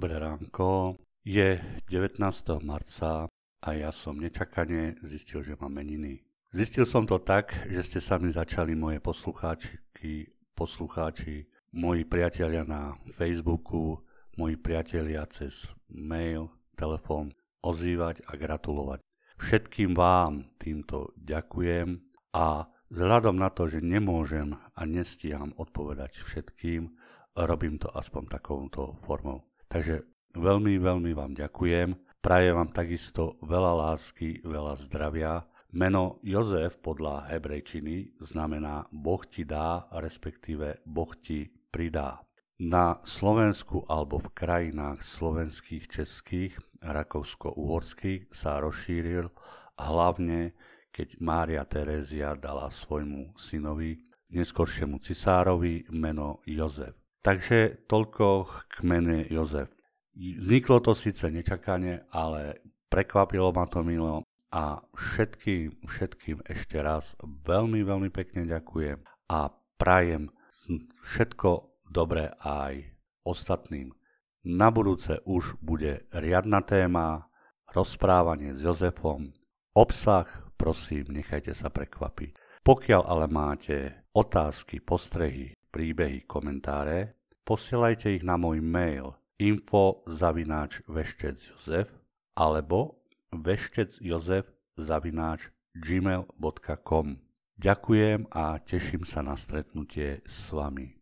dobré ránko. Je 19. marca a ja som nečakane zistil, že mám meniny. Zistil som to tak, že ste sami začali moje poslucháčky, poslucháči, moji priatelia na Facebooku, moji priatelia cez mail, telefón ozývať a gratulovať. Všetkým vám týmto ďakujem a vzhľadom na to, že nemôžem a nestíham odpovedať všetkým, robím to aspoň takouto formou. Takže veľmi, veľmi vám ďakujem. Prajem vám takisto veľa lásky, veľa zdravia. Meno Jozef podľa hebrejčiny znamená Boh ti dá, respektíve Boh ti pridá. Na Slovensku alebo v krajinách slovenských, českých, rakousko-uhorských sa rozšíril hlavne keď Mária Terézia dala svojmu synovi, neskoršiemu cisárovi, meno Jozef. Takže toľko k mene Jozef. Vzniklo to síce nečakane, ale prekvapilo ma to milo a všetkým, všetkým ešte raz veľmi, veľmi pekne ďakujem a prajem všetko dobré aj ostatným. Na budúce už bude riadna téma, rozprávanie s Jozefom, obsah, prosím, nechajte sa prekvapiť. Pokiaľ ale máte otázky, postrehy, príbehy, komentáre, posielajte ich na môj mail info zavináč Jozef alebo veštecjozef zavináč gmail.com Ďakujem a teším sa na stretnutie s vami.